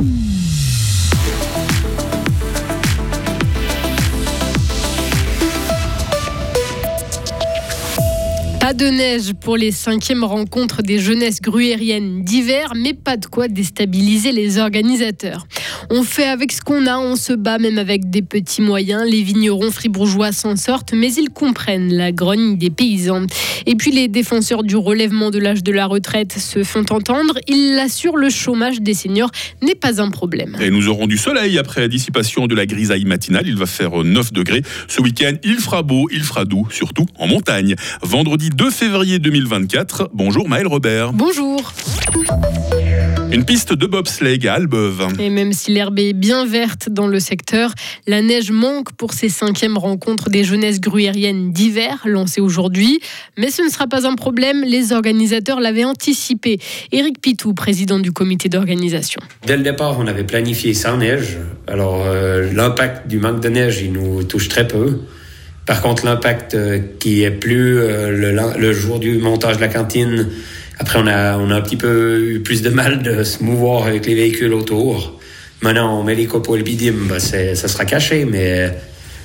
Mm. Pas de neige pour les cinquièmes rencontres des jeunesses gruériennes d'hiver, mais pas de quoi déstabiliser les organisateurs. On fait avec ce qu'on a, on se bat même avec des petits moyens. Les vignerons fribourgeois s'en sortent, mais ils comprennent la grogne des paysans. Et puis les défenseurs du relèvement de l'âge de la retraite se font entendre. Ils l'assurent, le chômage des seniors n'est pas un problème. Et nous aurons du soleil après la dissipation de la grisaille matinale. Il va faire 9 degrés. Ce week-end, il fera beau, il fera doux, surtout en montagne. Vendredi 2 février 2024. Bonjour Maël Robert. Bonjour. Une piste de bobsleigh à Albeuve. Et même si l'herbe est bien verte dans le secteur, la neige manque pour ces cinquièmes rencontres des jeunesses gruyériennes d'hiver lancées aujourd'hui. Mais ce ne sera pas un problème, les organisateurs l'avaient anticipé. Éric Pitou, président du comité d'organisation. Dès le départ, on avait planifié sans neige. Alors euh, l'impact du manque de neige, il nous touche très peu. Par contre, l'impact euh, qui est plus euh, le, le jour du montage de la cantine, après, on a, on a un petit peu eu plus de mal de se mouvoir avec les véhicules autour. Maintenant, on met les copeaux et le bidim, bah, ça sera caché, mais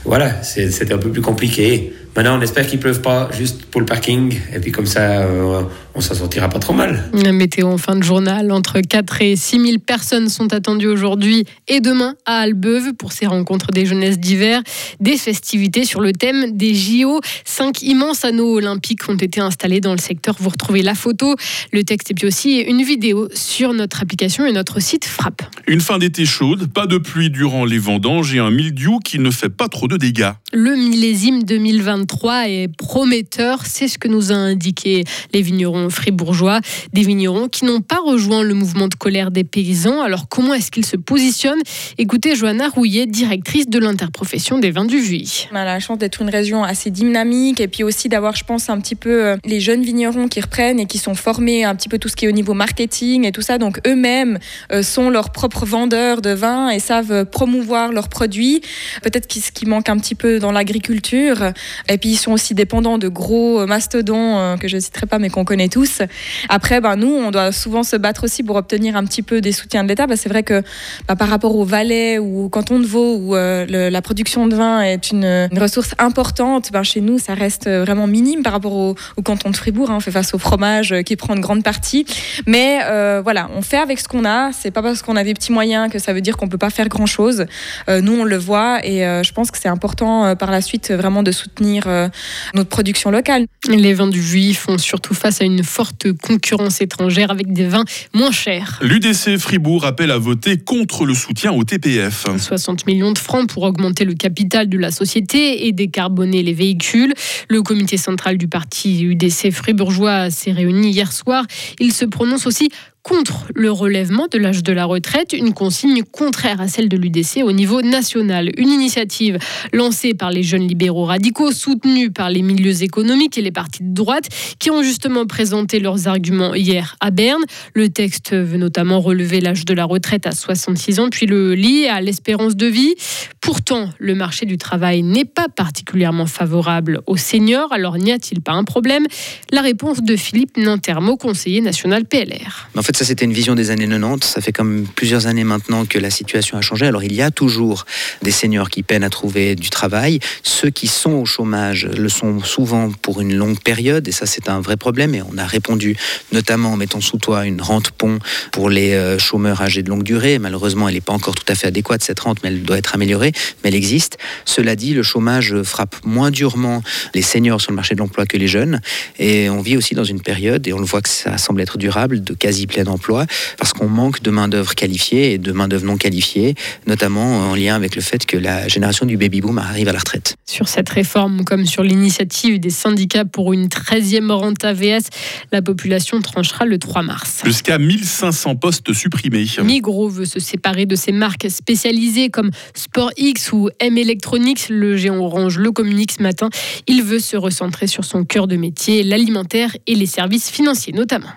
voilà, c'est un peu plus compliqué. Maintenant, on espère qu'il ne pleuve pas juste pour le parking. Et puis comme ça, euh, on s'en sortira pas trop mal. La météo en fin de journal. Entre 4 et 6 000 personnes sont attendues aujourd'hui et demain à Albeuve pour ces rencontres des jeunesses d'hiver. Des festivités sur le thème des JO. Cinq immenses anneaux olympiques ont été installés dans le secteur. Vous retrouvez la photo, le texte et puis aussi une vidéo sur notre application et notre site Frappe. Une fin d'été chaude, pas de pluie durant les vendanges et un mildiou qui ne fait pas trop de dégâts. Le millésime 2020 2023 est prometteur. C'est ce que nous a indiqué les vignerons fribourgeois. Des vignerons qui n'ont pas rejoint le mouvement de colère des paysans. Alors comment est-ce qu'ils se positionnent? Écoutez Johanna Rouillet, directrice de l'interprofession des vins du Vuy. On a la chance d'être une région assez dynamique et puis aussi d'avoir, je pense, un petit peu euh, les jeunes vignerons qui reprennent et qui sont formés un petit peu tout ce qui est au niveau marketing et tout ça. Donc eux-mêmes euh, sont leurs propres vendeurs de vin et savent promouvoir leurs produits. Peut-être ce qui manque un petit peu dans l'agriculture. Et puis ils sont aussi dépendants de gros euh, mastodons euh, que je ne citerai pas mais qu'on connaît tous. Après, ben, nous, on doit souvent se battre aussi pour obtenir un petit peu des soutiens de l'État. Ben, c'est vrai que ben, par rapport au Valais ou au canton de Vaud, où euh, la production de vin est une, ressource importante, ben, chez nous, ça reste vraiment minime par rapport au, canton de Fribourg. Hein. On fait face au fromage qui prend une grande partie. Mais voilà, on fait avec ce qu'on a. C'est pas parce qu'on a des petits moyens que ça veut dire qu'on peut pas faire grand-chose. nous, on le voit et je pense que c'est important par la suite vraiment de soutenir euh, notre production locale. Les vins du Juif font surtout face à une forte concurrence étrangère avec des vins moins chers. L'UDC Fribourg appelle à voter contre le soutien au TPF. 60 millions de francs pour augmenter le capital de la société et décarboner les véhicules. Le comité central du parti UDC fribourgeois s'est réuni hier soir. Il se prononce aussi contre le relèvement de l'âge de la retraite, une consigne contraire à celle de l'UDC au niveau national. Une initiative lancée par les jeunes libéraux radicaux, soutenue par les milieux économiques et les partis de droite, qui ont justement présenté leurs arguments hier à Berne. Le texte veut notamment relever l'âge de la retraite à 66 ans, puis le lier à l'espérance de vie. Pourtant, le marché du travail n'est pas particulièrement favorable aux seniors, alors n'y a-t-il pas un problème? La réponse de Philippe Nintermo, conseiller national PLR. En fait, ça, c'était une vision des années 90. Ça fait comme plusieurs années maintenant que la situation a changé. Alors, il y a toujours des seniors qui peinent à trouver du travail. Ceux qui sont au chômage le sont souvent pour une longue période. Et ça, c'est un vrai problème. Et on a répondu notamment en mettant sous toit une rente pont pour les euh, chômeurs âgés de longue durée. Malheureusement, elle n'est pas encore tout à fait adéquate, cette rente, mais elle doit être améliorée. Mais elle existe. Cela dit, le chômage frappe moins durement les seniors sur le marché de l'emploi que les jeunes. Et on vit aussi dans une période, et on le voit que ça semble être durable, de quasi pleine d'emploi parce qu'on manque de main-d'œuvre qualifiée et de main-d'œuvre non qualifiée, notamment en lien avec le fait que la génération du baby-boom arrive à la retraite. Sur cette réforme, comme sur l'initiative des syndicats pour une 13e rente AVS, la population tranchera le 3 mars. Jusqu'à 1500 postes supprimés. Migros veut se séparer de ses marques spécialisées comme Sport X ou M Electronics. Le géant orange le communique ce matin. Il veut se recentrer sur son cœur de métier, l'alimentaire et les services financiers notamment.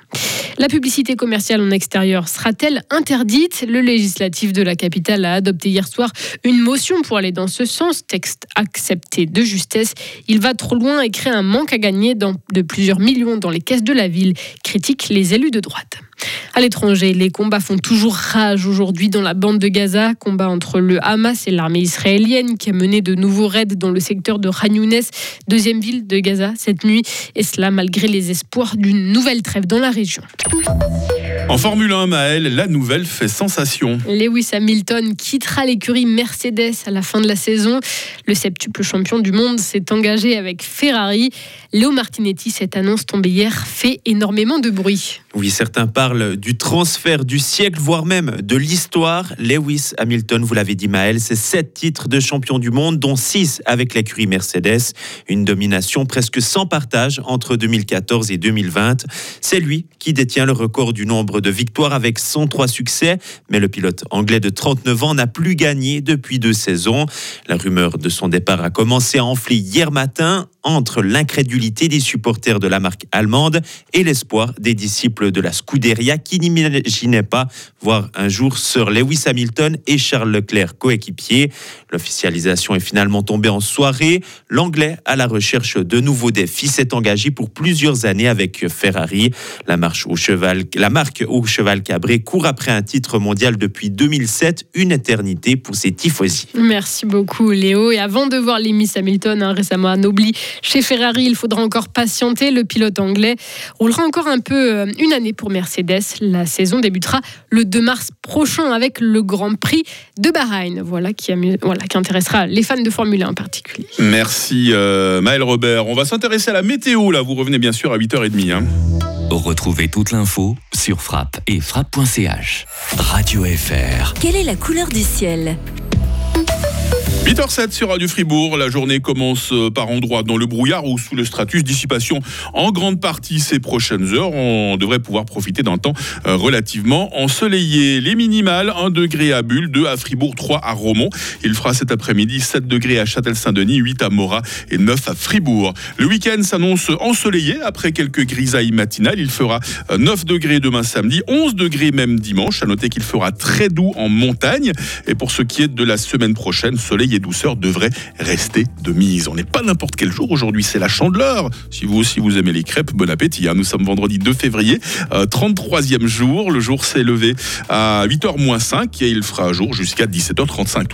La publicité commerciale en extérieur sera-t-elle interdite? Le législatif de la capitale a adopté hier soir une motion pour aller dans ce sens, texte accepté de justesse. Il va trop loin et crée un manque à gagner de plusieurs millions dans les caisses de la ville, critiquent les élus de droite. À l'étranger, les combats font toujours rage aujourd'hui dans la bande de Gaza. Combat entre le Hamas et l'armée israélienne qui a mené de nouveaux raids dans le secteur de Khan deuxième ville de Gaza cette nuit. Et cela malgré les espoirs d'une nouvelle trêve dans la région. En Formule 1, Maël, la nouvelle fait sensation. Lewis Hamilton quittera l'écurie Mercedes à la fin de la saison. Le septuple champion du monde s'est engagé avec Ferrari. Léo Martinetti, cette annonce tombée hier fait énormément de bruit. Oui, certains parlent du transfert du siècle, voire même de l'histoire. Lewis Hamilton, vous l'avez dit Maël, c'est sept titres de champion du monde, dont six avec l'écurie Mercedes. Une domination presque sans partage entre 2014 et 2020. C'est lui qui détient le record du nombre de victoires avec 103 succès, mais le pilote anglais de 39 ans n'a plus gagné depuis deux saisons. La rumeur de son départ a commencé à enfler hier matin entre l'incrédulité des supporters de la marque allemande et l'espoir des disciples de la Scuderia qui n'imaginaient pas voir un jour Sir Lewis Hamilton et Charles Leclerc coéquipiers. L'officialisation est finalement tombée en soirée. L'anglais, à la recherche de nouveaux défis, s'est engagé pour plusieurs années avec Ferrari. La, marche au cheval, la marque au cheval cabré court après un titre mondial depuis 2007, une éternité pour ses tifosi. Merci beaucoup Léo. Et avant de voir Lewis Hamilton hein, récemment anobli chez Ferrari, il faudra encore patienter. Le pilote anglais roulera encore un peu euh, une année pour Mercedes. La saison débutera le 2 mars prochain avec le Grand Prix de Bahreïn. Voilà qui, voilà, qui intéressera les fans de Formule 1 en particulier. Merci euh, Maël Robert. On va s'intéresser à la météo là. Vous revenez bien sûr à 8h30. Hein. Retrouvez toute l'info sur frappe et frappe.ch. Radio FR. Quelle est la couleur du ciel? 8h07 sur Radio Fribourg. La journée commence euh, par endroits dans le brouillard ou sous le stratus. Dissipation en grande partie ces prochaines heures. On devrait pouvoir profiter d'un temps euh, relativement ensoleillé. Les minimales 1 degré à Bulle, 2 à Fribourg, 3 à Romont. Il fera cet après-midi 7 degrés à Châtel-Saint-Denis, 8 à Morat et 9 à Fribourg. Le week-end s'annonce ensoleillé après quelques grisailles matinales. Il fera 9 euh, degrés demain samedi, 11 degrés même dimanche. À noter qu'il fera très doux en montagne. Et pour ce qui est de la semaine prochaine, soleil douceur devraient rester de mise. On n'est pas n'importe quel jour aujourd'hui, c'est la chandeleur. Si vous aussi vous aimez les crêpes, bon appétit. Hein. Nous sommes vendredi 2 février, 33e euh, jour. Le jour s'est levé à 8h moins 5 et il fera jour jusqu'à 17h35.